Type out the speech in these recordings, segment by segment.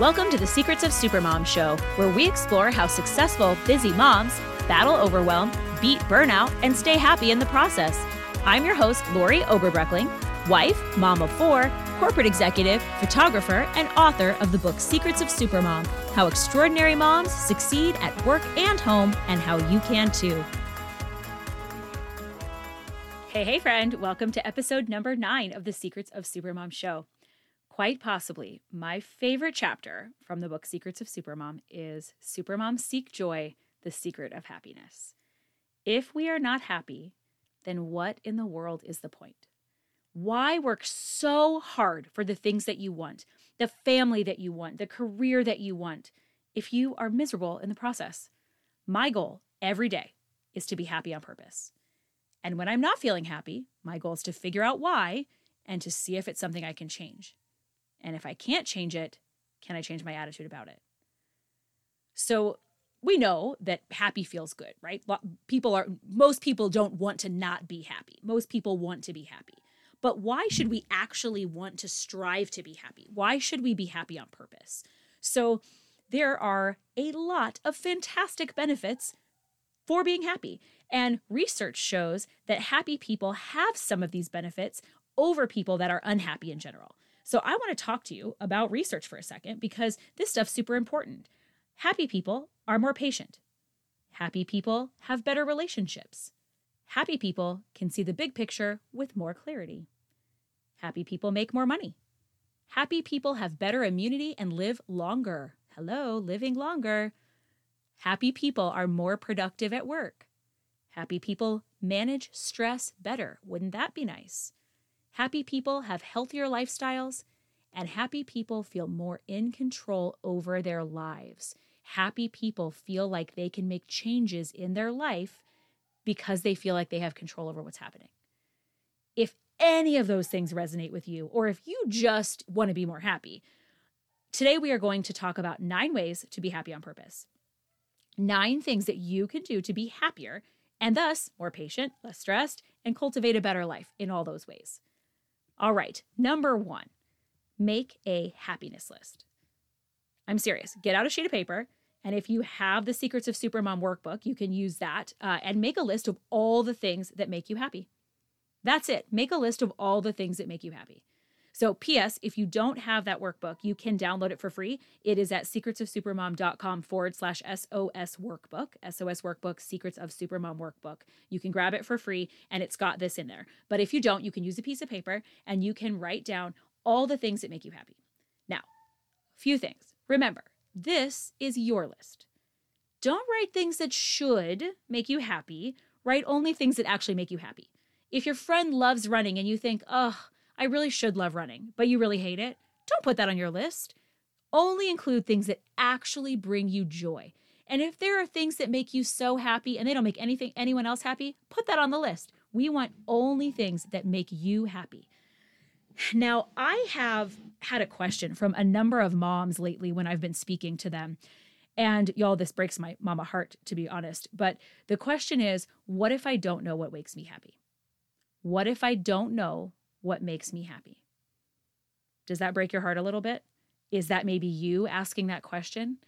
Welcome to the Secrets of Supermom show, where we explore how successful, busy moms battle overwhelm, beat burnout, and stay happy in the process. I'm your host, Lori Oberbreckling, wife, mom of four, corporate executive, photographer, and author of the book Secrets of Supermom How Extraordinary Moms Succeed at Work and Home, and How You Can Too. Hey, hey, friend, welcome to episode number nine of the Secrets of Supermom show. Quite possibly, my favorite chapter from the book Secrets of Supermom is Supermom Seek Joy, the Secret of Happiness. If we are not happy, then what in the world is the point? Why work so hard for the things that you want, the family that you want, the career that you want, if you are miserable in the process? My goal every day is to be happy on purpose. And when I'm not feeling happy, my goal is to figure out why and to see if it's something I can change. And if I can't change it, can I change my attitude about it? So we know that happy feels good, right? People are, most people don't want to not be happy. Most people want to be happy. But why should we actually want to strive to be happy? Why should we be happy on purpose? So there are a lot of fantastic benefits for being happy. And research shows that happy people have some of these benefits over people that are unhappy in general. So I want to talk to you about research for a second because this stuff's super important. Happy people are more patient. Happy people have better relationships. Happy people can see the big picture with more clarity. Happy people make more money. Happy people have better immunity and live longer. Hello, living longer. Happy people are more productive at work. Happy people manage stress better. Wouldn't that be nice? Happy people have healthier lifestyles, and happy people feel more in control over their lives. Happy people feel like they can make changes in their life because they feel like they have control over what's happening. If any of those things resonate with you, or if you just want to be more happy, today we are going to talk about nine ways to be happy on purpose. Nine things that you can do to be happier and thus more patient, less stressed, and cultivate a better life in all those ways. All right, number one, make a happiness list. I'm serious. Get out a sheet of paper. And if you have the Secrets of Supermom workbook, you can use that uh, and make a list of all the things that make you happy. That's it. Make a list of all the things that make you happy. So, P.S., if you don't have that workbook, you can download it for free. It is at secretsofsupermom.com forward slash SOS workbook, SOS workbook, Secrets of Supermom workbook. You can grab it for free and it's got this in there. But if you don't, you can use a piece of paper and you can write down all the things that make you happy. Now, a few things. Remember, this is your list. Don't write things that should make you happy. Write only things that actually make you happy. If your friend loves running and you think, oh, I really should love running, but you really hate it, don't put that on your list. Only include things that actually bring you joy. And if there are things that make you so happy and they don't make anything anyone else happy, put that on the list. We want only things that make you happy. Now, I have had a question from a number of moms lately when I've been speaking to them. And y'all, this breaks my mama heart, to be honest. But the question is what if I don't know what makes me happy? What if I don't know what makes me happy? Does that break your heart a little bit? Is that maybe you asking that question?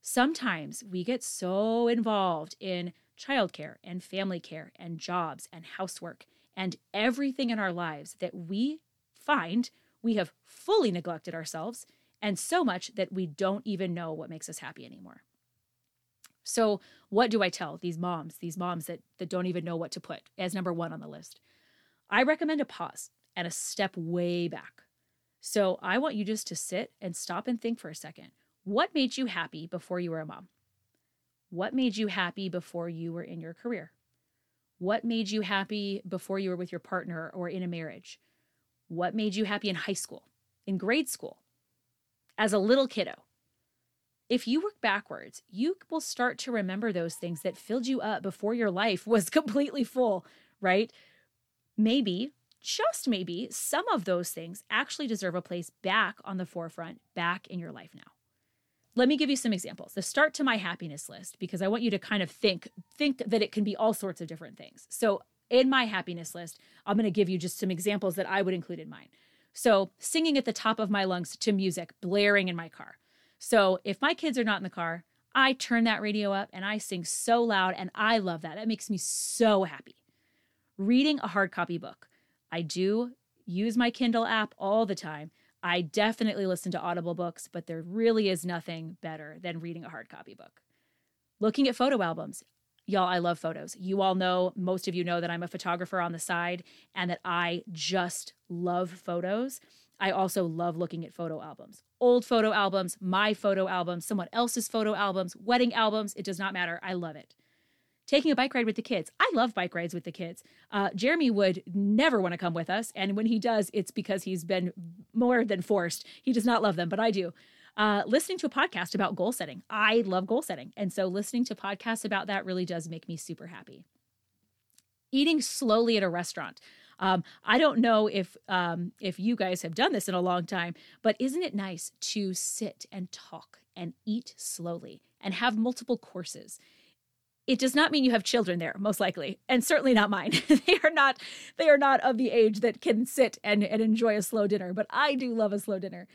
Sometimes we get so involved in childcare and family care and jobs and housework and everything in our lives that we find we have fully neglected ourselves and so much that we don't even know what makes us happy anymore. So, what do I tell these moms, these moms that, that don't even know what to put as number one on the list? I recommend a pause and a step way back. So I want you just to sit and stop and think for a second. What made you happy before you were a mom? What made you happy before you were in your career? What made you happy before you were with your partner or in a marriage? What made you happy in high school, in grade school, as a little kiddo? If you work backwards, you will start to remember those things that filled you up before your life was completely full, right? Maybe just maybe some of those things actually deserve a place back on the forefront, back in your life now. Let me give you some examples. The start to my happiness list because I want you to kind of think think that it can be all sorts of different things. So, in my happiness list, I'm going to give you just some examples that I would include in mine. So, singing at the top of my lungs to music blaring in my car. So if my kids are not in the car, I turn that radio up and I sing so loud, and I love that. That makes me so happy. Reading a hard copy book. I do use my Kindle app all the time. I definitely listen to Audible books, but there really is nothing better than reading a hard copy book. Looking at photo albums. Y'all, I love photos. You all know, most of you know that I'm a photographer on the side and that I just love photos. I also love looking at photo albums. Old photo albums, my photo albums, someone else's photo albums, wedding albums, it does not matter. I love it. Taking a bike ride with the kids. I love bike rides with the kids. Uh, Jeremy would never want to come with us. And when he does, it's because he's been more than forced. He does not love them, but I do. Uh, listening to a podcast about goal setting. I love goal setting. And so listening to podcasts about that really does make me super happy. Eating slowly at a restaurant. Um, I don't know if um, if you guys have done this in a long time, but isn't it nice to sit and talk and eat slowly and have multiple courses? It does not mean you have children there, most likely, and certainly not mine. they are not they are not of the age that can sit and, and enjoy a slow dinner, but I do love a slow dinner.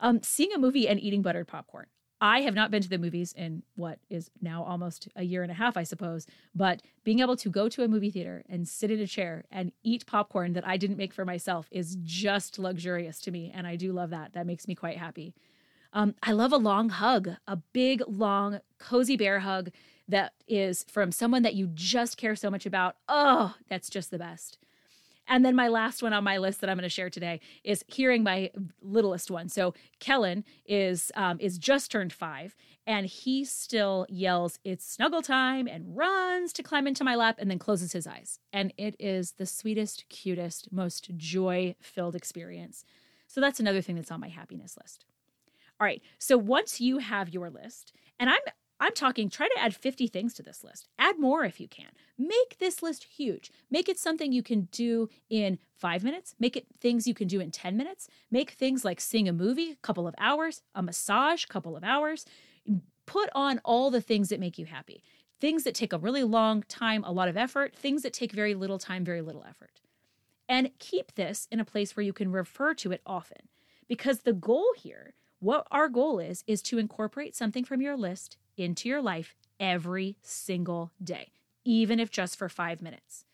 Um, seeing a movie and eating buttered popcorn. I have not been to the movies in what is now almost a year and a half, I suppose. But being able to go to a movie theater and sit in a chair and eat popcorn that I didn't make for myself is just luxurious to me. And I do love that. That makes me quite happy. Um, I love a long hug, a big, long, cozy bear hug that is from someone that you just care so much about. Oh, that's just the best. And then my last one on my list that I'm going to share today is hearing my littlest one. So Kellen is um, is just turned five, and he still yells, "It's snuggle time!" and runs to climb into my lap, and then closes his eyes. And it is the sweetest, cutest, most joy filled experience. So that's another thing that's on my happiness list. All right. So once you have your list, and I'm I'm talking try to add 50 things to this list. Add more if you can. Make this list huge. Make it something you can do in five minutes. Make it things you can do in 10 minutes. Make things like seeing a movie, a couple of hours, a massage, a couple of hours. Put on all the things that make you happy. Things that take a really long time, a lot of effort, things that take very little time, very little effort. And keep this in a place where you can refer to it often. Because the goal here, what our goal is, is to incorporate something from your list into your life every single day, even if just for five minutes.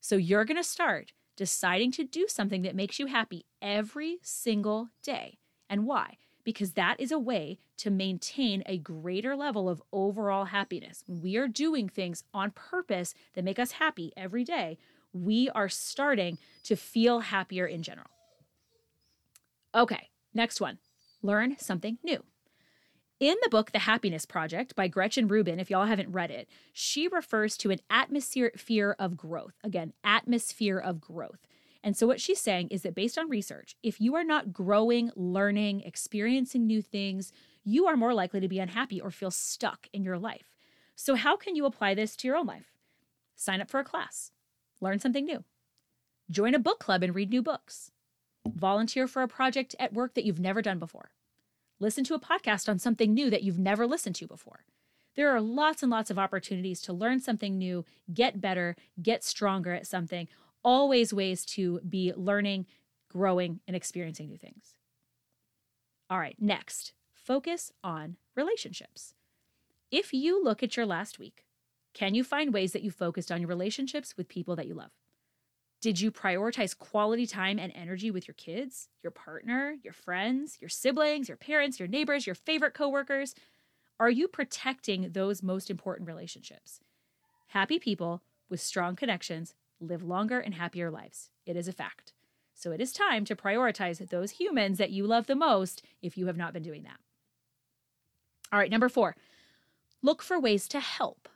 So you're going to start deciding to do something that makes you happy every single day. And why? Because that is a way to maintain a greater level of overall happiness. When we are doing things on purpose that make us happy every day, we are starting to feel happier in general. Okay, next one learn something new. In the book, The Happiness Project by Gretchen Rubin, if y'all haven't read it, she refers to an atmosphere fear of growth. Again, atmosphere of growth. And so, what she's saying is that based on research, if you are not growing, learning, experiencing new things, you are more likely to be unhappy or feel stuck in your life. So, how can you apply this to your own life? Sign up for a class, learn something new, join a book club and read new books, volunteer for a project at work that you've never done before Listen to a podcast on something new that you've never listened to before. There are lots and lots of opportunities to learn something new, get better, get stronger at something, always ways to be learning, growing, and experiencing new things. All right, next, focus on relationships. If you look at your last week, can you find ways that you focused on your relationships with people that you love? Did you prioritize quality time and energy with your kids, your partner, your friends, your siblings, your parents, your neighbors, your favorite coworkers? Are you protecting those most important relationships? Happy people with strong connections live longer and happier lives. It is a fact. So it is time to prioritize those humans that you love the most if you have not been doing that. All right, number four, look for ways to help.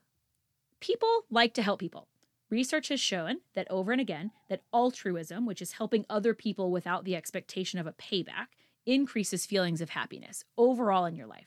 People like to help people. Research has shown that over and again that altruism, which is helping other people without the expectation of a payback, increases feelings of happiness overall in your life.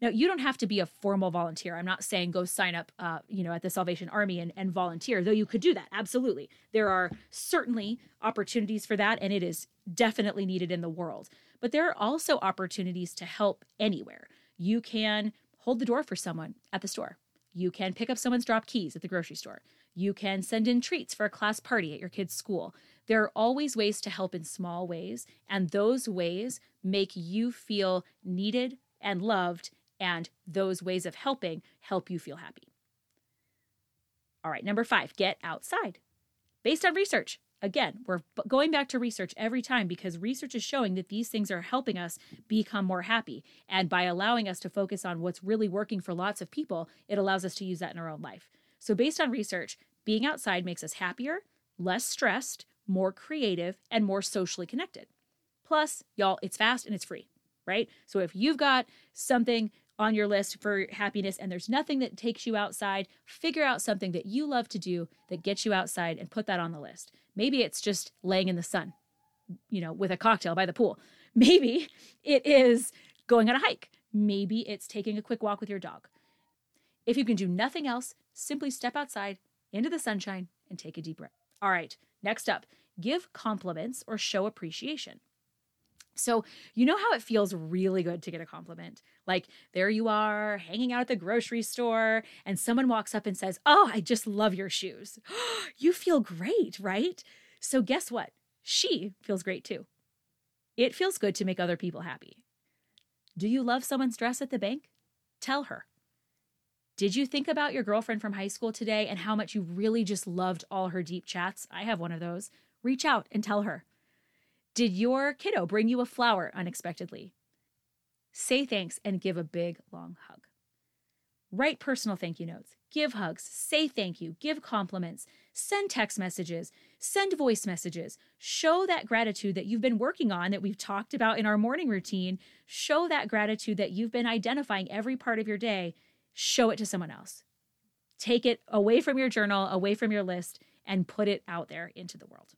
Now, you don't have to be a formal volunteer. I'm not saying go sign up, uh, you know, at the Salvation Army and, and volunteer, though you could do that. Absolutely. There are certainly opportunities for that, and it is definitely needed in the world. But there are also opportunities to help anywhere. You can hold the door for someone at the store. You can pick up someone's dropped keys at the grocery store. You can send in treats for a class party at your kid's school. There are always ways to help in small ways, and those ways make you feel needed, and loved, and those ways of helping help you feel happy. All right, number five, get outside. Based on research, again, we're going back to research every time because research is showing that these things are helping us become more happy. And by allowing us to focus on what's really working for lots of people, it allows us to use that in our own life. So, based on research, being outside makes us happier, less stressed, more creative, and more socially connected. Plus, y'all, it's fast and it's free, right? So, if you've got something on your list for happiness and there's nothing that takes you outside, figure out something that you love to do that gets you outside and put that on the list. Maybe it's just laying in the sun, you know, with a cocktail by the pool. Maybe it is going on a hike. Maybe it's taking a quick walk with your dog. If you can do nothing else, simply step outside into the sunshine and take a deep breath. All right, next up, give compliments or show appreciation. So, you know how it feels really good to get a compliment? Like, there you are hanging out at the grocery store, and someone walks up and says, Oh, I just love your shoes. you feel great, right? So, guess what? She feels great too. It feels good to make other people happy. Do you love someone's dress at the bank? Tell her. Did you think about your girlfriend from high school today and how much you really just loved all her deep chats? I have one of those. Reach out and tell her. Did your kiddo bring you a flower unexpectedly? Say thanks and give a big, long hug. Write personal thank you notes, give hugs, say thank you, give compliments, send text messages, send voice messages. Show that gratitude that you've been working on, that we've talked about in our morning routine. Show that gratitude that you've been identifying every part of your day. Show it to someone else. Take it away from your journal, away from your list, and put it out there into the world.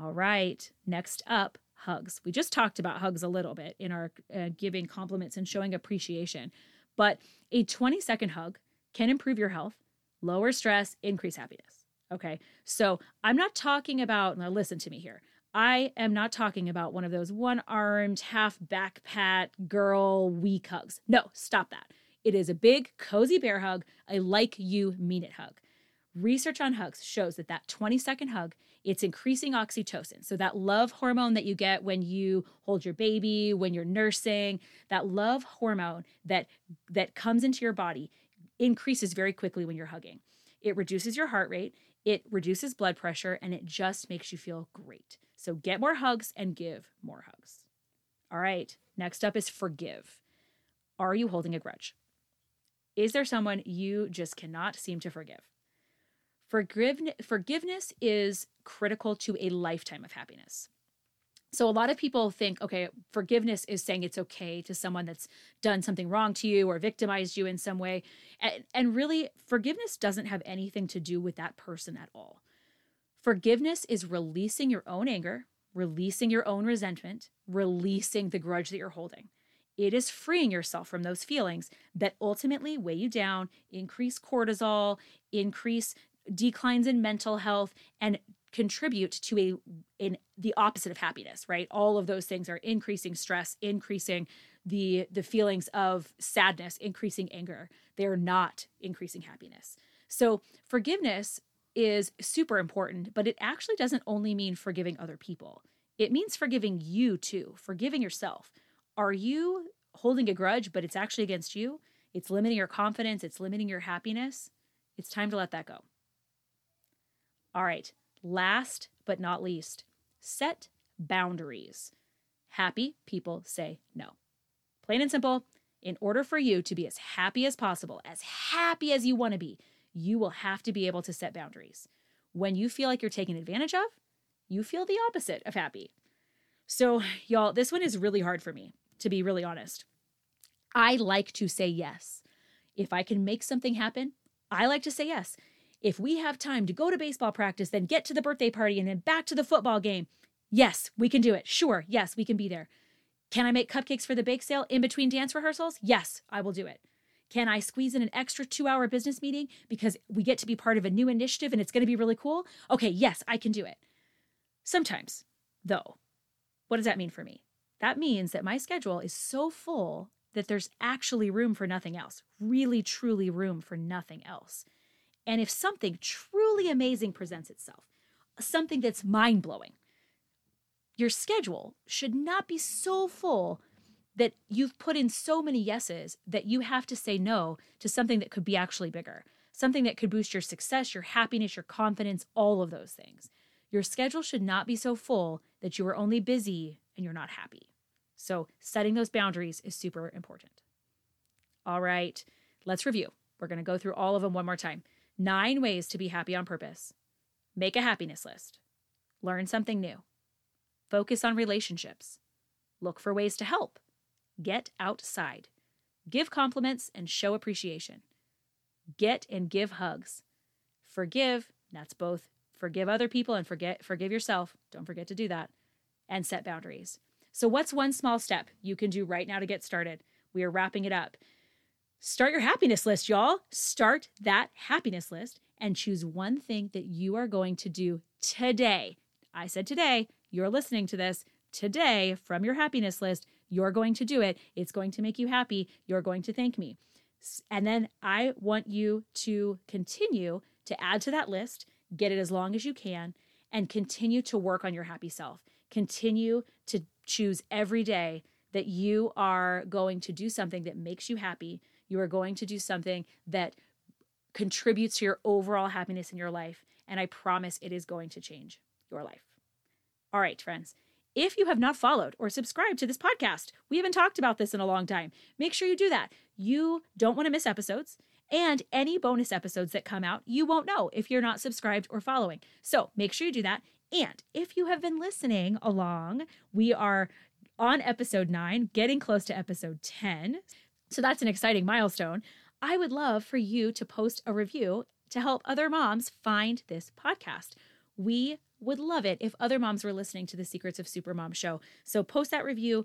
All right, next up, hugs. We just talked about hugs a little bit in our uh, giving compliments and showing appreciation, but a 20 second hug can improve your health, lower stress, increase happiness. Okay, so I'm not talking about, now listen to me here. I am not talking about one of those one armed, half back pat girl weak hugs. No, stop that. It is a big, cozy bear hug, a like you mean it hug. Research on hugs shows that that 20 second hug it's increasing oxytocin. So, that love hormone that you get when you hold your baby, when you're nursing, that love hormone that, that comes into your body increases very quickly when you're hugging. It reduces your heart rate, it reduces blood pressure, and it just makes you feel great. So, get more hugs and give more hugs. All right, next up is forgive. Are you holding a grudge? Is there someone you just cannot seem to forgive? forgiveness is critical to a lifetime of happiness. So a lot of people think, okay, forgiveness is saying it's okay to someone that's done something wrong to you or victimized you in some way. And, and really, forgiveness doesn't have anything to do with that person at all. Forgiveness is releasing your own anger, releasing your own resentment, releasing the grudge that you're holding. It is freeing yourself from those feelings that ultimately weigh you down, increase cortisol, increase declines in mental health and contribute to a in the opposite of happiness right? All of those things are increasing stress increasing the the feelings of sadness increasing anger. They're not increasing happiness. So forgiveness is super important but it actually doesn't only mean forgiving other people. It means forgiving you too forgiving yourself are you holding a grudge but it's actually against you it's limiting your confidence it's limiting your happiness it's time to let that go all right, last but not least, set boundaries. Happy people say no. Plain and simple, in order for you to be as happy as possible, as happy as you want to be, you will have to be able to set boundaries. When you feel like you're taken advantage of, you feel the opposite of happy. So, y'all, this one is really hard for me, to be really honest. I like to say yes. If I can make something happen, I like to say yes if we have time to go to baseball practice, then get to the birthday party and then back to the football game, yes, we can do it. Sure, yes, we can be there. Can I make cupcakes for the bake sale in between dance rehearsals? Yes, I will do it. Can I squeeze in an extra two hour business meeting because we get to be part of a new initiative and it's going to be really cool? Okay, yes, I can do it. Sometimes, though, what does that mean for me? That means that my schedule is so full that there's actually room for nothing else, really, truly room for nothing else. And if something truly amazing presents itself, something that's mind blowing, your schedule should not be so full that you've put in so many yeses that you have to say no to something that could be actually bigger, something that could boost your success, your happiness, your confidence, all of those things. Your schedule should not be so full that you are only busy and you're not happy. So, setting those boundaries is super important. All right, let's review. We're going to go through all of them one more time. Nine ways to be happy on purpose. Make a happiness list. Learn something new. Focus on relationships. Look for ways to help. Get outside. Give compliments and show appreciation. Get and give hugs. Forgive, that's both forgive other people and forget forgive yourself. Don't forget to do that. And set boundaries. So what's one small step you can do right now to get started? We are wrapping it up. Start your happiness list, y'all. Start that happiness list and choose one thing that you are going to do today. I said today, you're listening to this today from your happiness list. You're going to do it. It's going to make you happy. You're going to thank me. And then I want you to continue to add to that list, get it as long as you can, and continue to work on your happy self. Continue choose every day that you are going to do something that makes you happy. You are going to do something that contributes to your overall happiness in your life. And I promise it is going to change your life. All right, friends. If you have not followed or subscribed to this podcast, we haven't talked about this in a long time. Make sure you do that. You don't want to miss episodes. And any bonus episodes that come out, you won't know if you're not subscribed or following. So make sure you do that. And if you have been listening along, we are on episode nine, getting close to episode 10. So that's an exciting milestone. I would love for you to post a review to help other moms find this podcast. We would love it if other moms were listening to the Secrets of Supermom show. So post that review,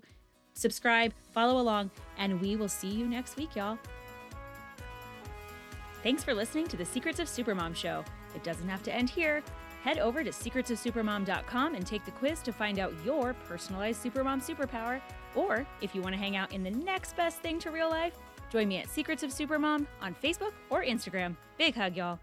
subscribe, follow along, and we will see you next week, y'all. Thanks for listening to the Secrets of Supermom show. It doesn't have to end here. Head over to secretsofsupermom.com and take the quiz to find out your personalized supermom superpower. Or if you want to hang out in the next best thing to real life, Join me at Secrets of Supermom on Facebook or Instagram. Big hug, y'all.